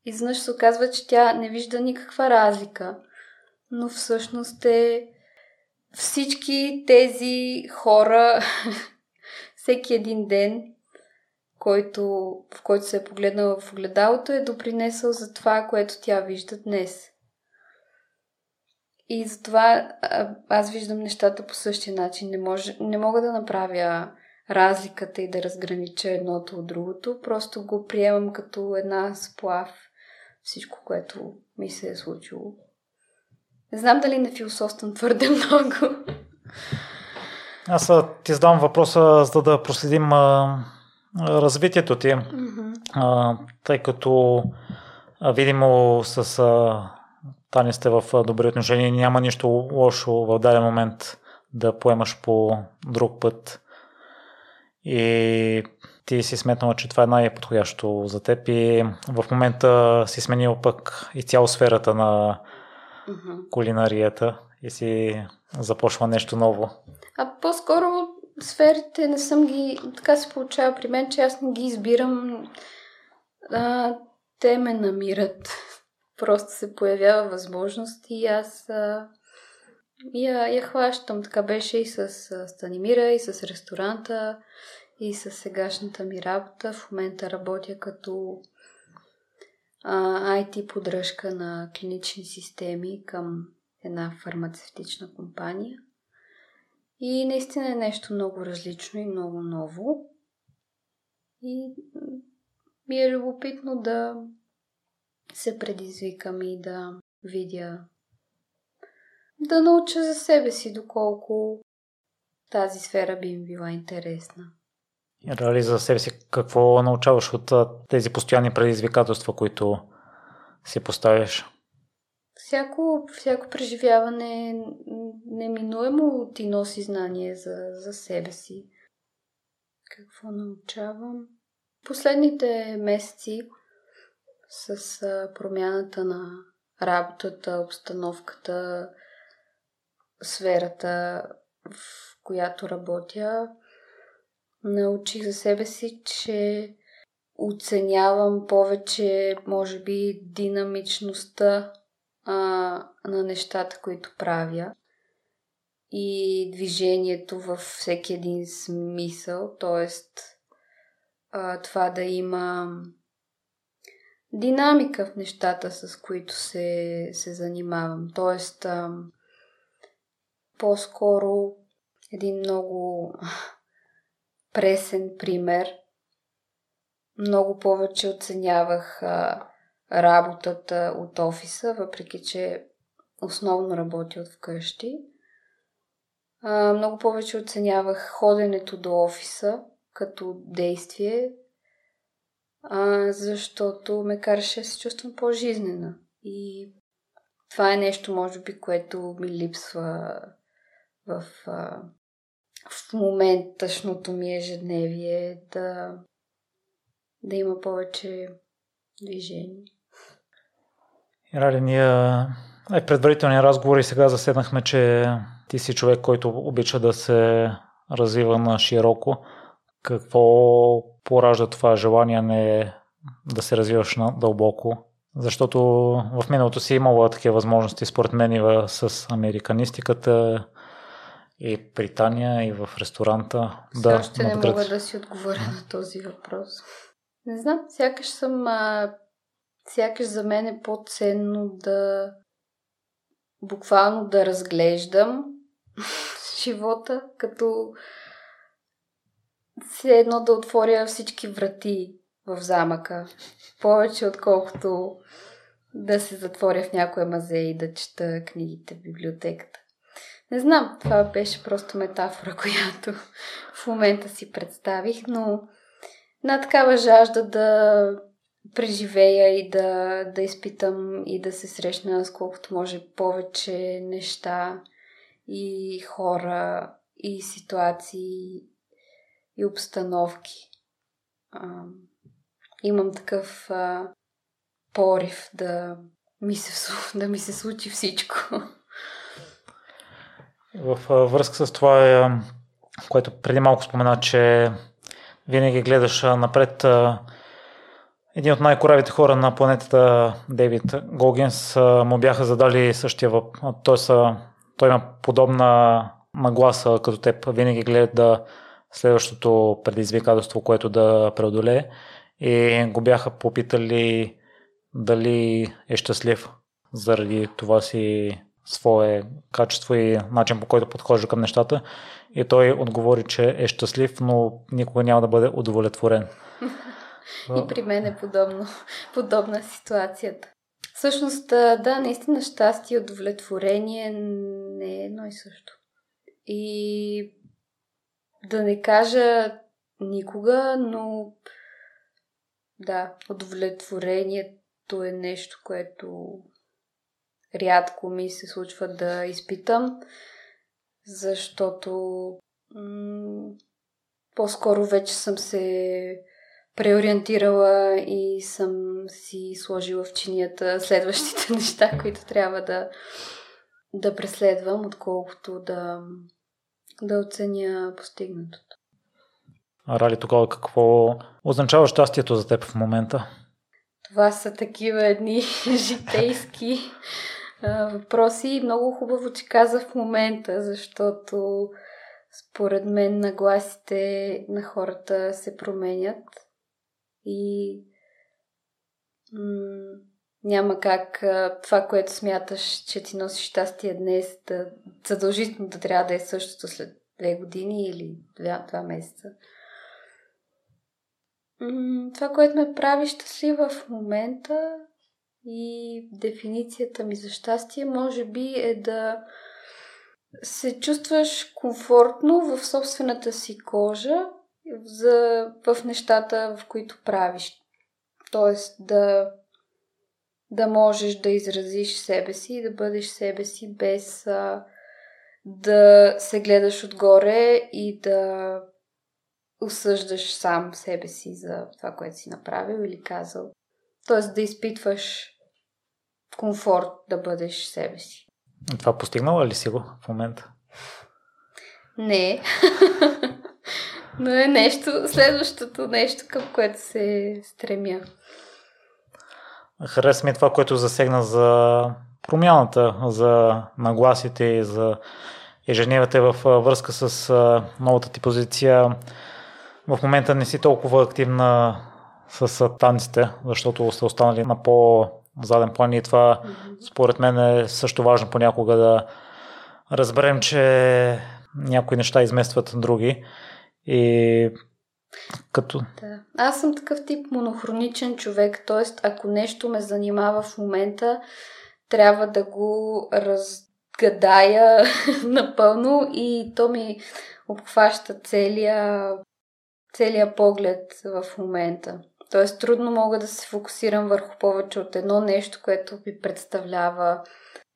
S1: изведнъж се оказва, че тя не вижда никаква разлика. Но всъщност е всички тези хора всеки един ден който, в който се е погледнала в огледалото, е допринесъл за това, което тя вижда днес. И затова аз виждам нещата по същия начин. Не, може, не мога да направя разликата и да разгранича едното от другото. Просто го приемам като една сплав всичко, което ми се е случило. Не знам дали не философствам твърде много.
S2: Аз ти задам въпроса, за да проследим развитието ти, mm-hmm. а, тъй като а, видимо с а, Таня сте в добри отношения, няма нищо лошо в даден момент да поемаш по друг път и ти си сметнала, че това е най-подходящо за теб и в момента си сменил пък и цяло сферата на mm-hmm. кулинарията и си започва нещо ново.
S1: А по-скоро сферите не съм ги... Така се получава при мен, че аз не ги избирам. А, те ме намират. Просто се появява възможност и аз а, я, я хващам. Така беше и с Станимира, и с ресторанта, и с сегашната ми работа. В момента работя като а, IT поддръжка на клинични системи към една фармацевтична компания. И наистина е нещо много различно и много ново. И ми е любопитно да се предизвикам и да видя, да науча за себе си, доколко тази сфера би им била интересна.
S2: Реали за себе си какво научаваш от тези постоянни предизвикателства, които си поставяш?
S1: Всяко, всяко преживяване неминуемо ти носи знание за, за себе си. Какво научавам? Последните месеци с промяната на работата, обстановката, сферата, в която работя. Научих за себе си, че оценявам повече, може би, динамичността а, на нещата, които правя и движението във всеки един смисъл, т.е. това да има динамика в нещата, с които се, се занимавам. Тоест, по-скоро един много пресен пример. Много повече оценявах а, работата от офиса, въпреки че основно работя от вкъщи. Много повече оценявах ходенето до офиса като действие, защото ме караше да се чувствам по-жизнена. И това е нещо, може би, което ми липсва в, а, в моменташното ми ежедневие, да, да има повече движение.
S2: Рали, ние е предварителния разговор и сега заседнахме, че ти си човек, който обича да се развива на широко. Какво поражда това желание не да се развиваш на дълбоко? Защото в миналото си имала такива възможности, според мен, и с американистиката, и Британия, и в ресторанта.
S1: Все да, още не мога да си отговоря на този въпрос. Не знам, сякаш съм... А, сякаш за мен е по-ценно да буквално да разглеждам живота, като все едно да отворя всички врати в замъка. Повече отколкото да се затворя в някоя мазе и да чета книгите в библиотеката. Не знам, това беше просто метафора, която в момента си представих, но на такава жажда да преживея и да, да изпитам и да се срещна с колкото може повече неща и хора и ситуации и обстановки. А, имам такъв а, порив да ми, се, да ми се случи всичко.
S2: В връзка с това, е, което преди малко спомена, че винаги гледаш напред. Един от най-коравите хора на планетата, Дейвид Гогинс, му бяха задали същия въпрос. Той, той има подобна нагласа като теб. Винаги гледа да следващото предизвикателство, което да преодолее. И го бяха попитали дали е щастлив заради това си свое качество и начин по който подхожда към нещата. И той отговори, че е щастлив, но никога няма да бъде удовлетворен.
S1: И при мен е подобно, подобна ситуацията. Всъщност, да, наистина щастие и удовлетворение не е едно и също. И да не кажа никога, но да, удовлетворението е нещо, което рядко ми се случва да изпитам, защото м- по-скоро вече съм се преориентирала и съм си сложила в чинията следващите неща, които трябва да, да преследвам, отколкото да, да оценя постигнатото.
S2: А Рали, тогава какво означава щастието за теб в момента?
S1: Това са такива едни житейски въпроси много хубаво, че каза в момента, защото според мен нагласите на хората се променят и м- няма как това, което смяташ, че ти носи щастие днес, да задължително да трябва да е същото след две години или два, два месеца. Това, което ме прави щастлива в момента и дефиницията ми за щастие, може би е да се чувстваш комфортно в собствената си кожа за, в нещата, в които правиш. Тоест да, да можеш да изразиш себе си и да бъдеш себе си без а, да се гледаш отгоре и да осъждаш сам себе си за това, което си направил или казал. Тоест да изпитваш комфорт да бъдеш себе си.
S2: Това постигнала ли си го в момента?
S1: Не. Но е нещо, следващото нещо, към което се стремя.
S2: Хареса ми това, което засегна за промяната, за нагласите и за ежедневите в връзка с новата ти позиция. В момента не си толкова активна с танците, защото сте останали на по-заден план и това според мен е също важно понякога да разберем, че някои неща изместват други и като...
S1: Да. Аз съм такъв тип монохроничен човек, т.е. ако нещо ме занимава в момента, трябва да го разгадая напълно и то ми обхваща целия, целия поглед в момента. Тоест трудно мога да се фокусирам върху повече от едно нещо, което ми представлява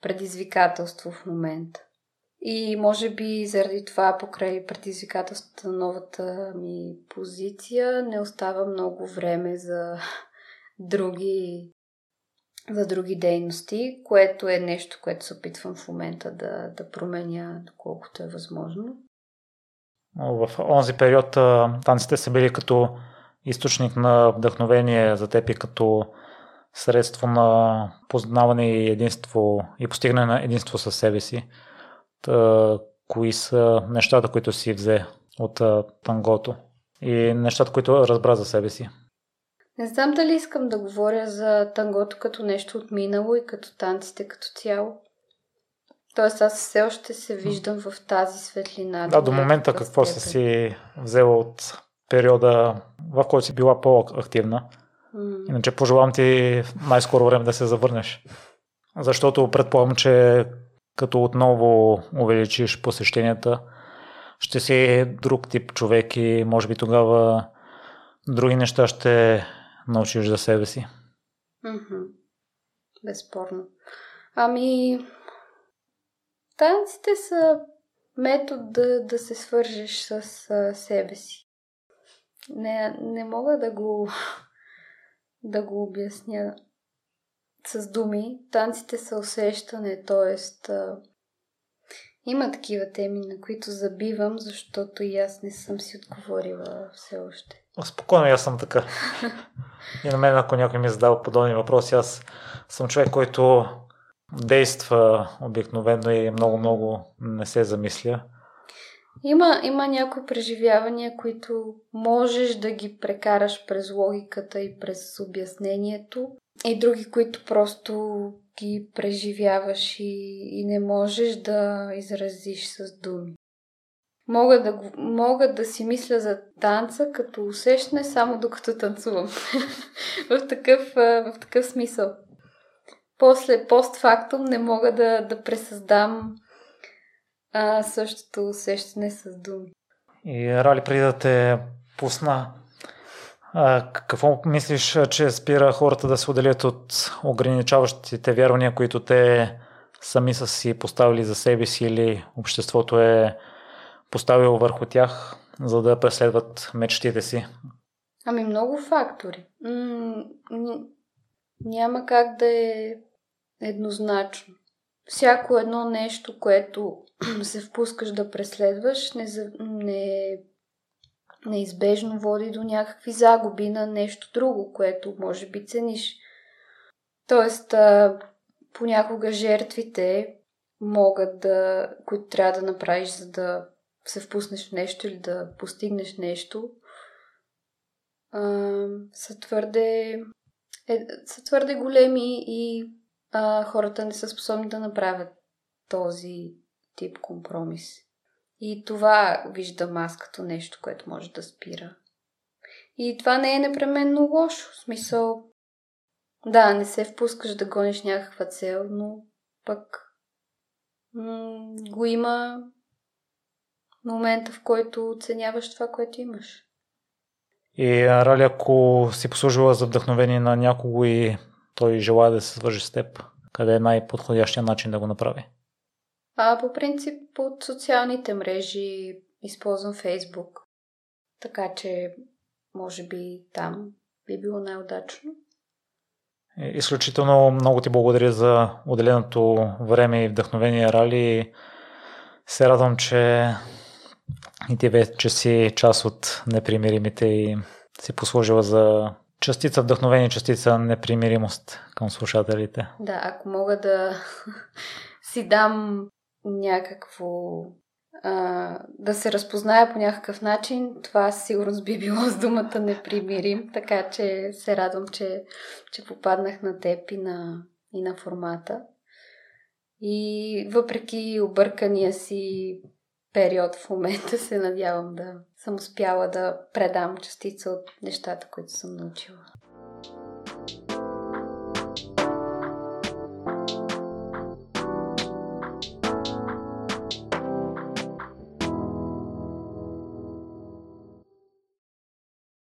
S1: предизвикателство в момента. И може би заради това, покрай предизвикателството на новата ми позиция, не остава много време за други, за други дейности, което е нещо, което се опитвам в момента да, да променя, доколкото е възможно.
S2: В онзи период танците са били като източник на вдъхновение за теб и като средство на познаване и единство и постигане на единство със себе си. Кои са нещата, които си взе от тангото и нещата, които разбра за себе си?
S1: Не знам дали искам да говоря за тангото като нещо от минало и като танците като цяло. Тоест аз все още се виждам в тази светлина.
S2: Да, до момента какво си си взела от периода, в който си била по-активна. Mm. Иначе пожелавам ти най-скоро време да се завърнеш. Защото предполагам, че като отново увеличиш посещенията, ще си друг тип човек и може би тогава други неща ще научиш за себе си.
S1: Безспорно. Ами, танците са метод да, да се свържеш с а, себе си. Не, не мога да го, да го обясня с думи. Танците са усещане, т.е. има такива теми, на които забивам, защото и аз не съм си отговорила все още.
S2: Спокойно, аз съм така. и на мен, ако някой ми задава подобни въпроси, аз съм човек, който действа обикновено и много-много не се замисля.
S1: Има, има някои преживявания, които можеш да ги прекараш през логиката и през обяснението, и други, които просто ги преживяваш и, и не можеш да изразиш с думи. Мога да, мога да си мисля за танца като усещане само докато танцувам. в, такъв, в такъв смисъл. После, постфактум, не мога да, да пресъздам а, същото усещане с думи.
S2: И Рали, преди да те пусна, а, какво мислиш, че спира хората да се отделят от ограничаващите вярвания, които те сами са си поставили за себе си или обществото е поставило върху тях, за да преследват мечтите си?
S1: Ами много фактори. Няма как да е еднозначно. Всяко едно нещо, което се впускаш да преследваш, не, не неизбежно води до някакви загуби на нещо друго, което може би цениш. Тоест, а, понякога жертвите могат да, които трябва да направиш, за да се впуснеш в нещо или да постигнеш нещо, а, са твърде е, са твърде големи и а, хората не са способни да направят този тип компромис. И това виждам аз като нещо, което може да спира. И това не е непременно лошо. В смисъл, да, не се впускаш да гониш някаква цел, но пък м- го има момента, в който оценяваш това, което имаш.
S2: И Рали, ако си послужила за вдъхновение на някого и той желая да се свържи с теб, къде е най-подходящия начин да го направи?
S1: А, по принцип от социалните мрежи използвам Фейсбук. Така че, може би там би било най-удачно.
S2: Изключително много ти благодаря за отделеното време и вдъхновение Рали. Се радвам, че и ти вече си част от непримиримите и си послужила за частица вдъхновение, частица непримиримост към слушателите.
S1: Да, ако мога да си дам някакво а, да се разпозная по някакъв начин, това сигурно би било с думата непримирим, така че се радвам, че, че попаднах на теб и на, и на формата. И въпреки объркания си период в момента се надявам да съм успяла да предам частица от нещата, които съм научила.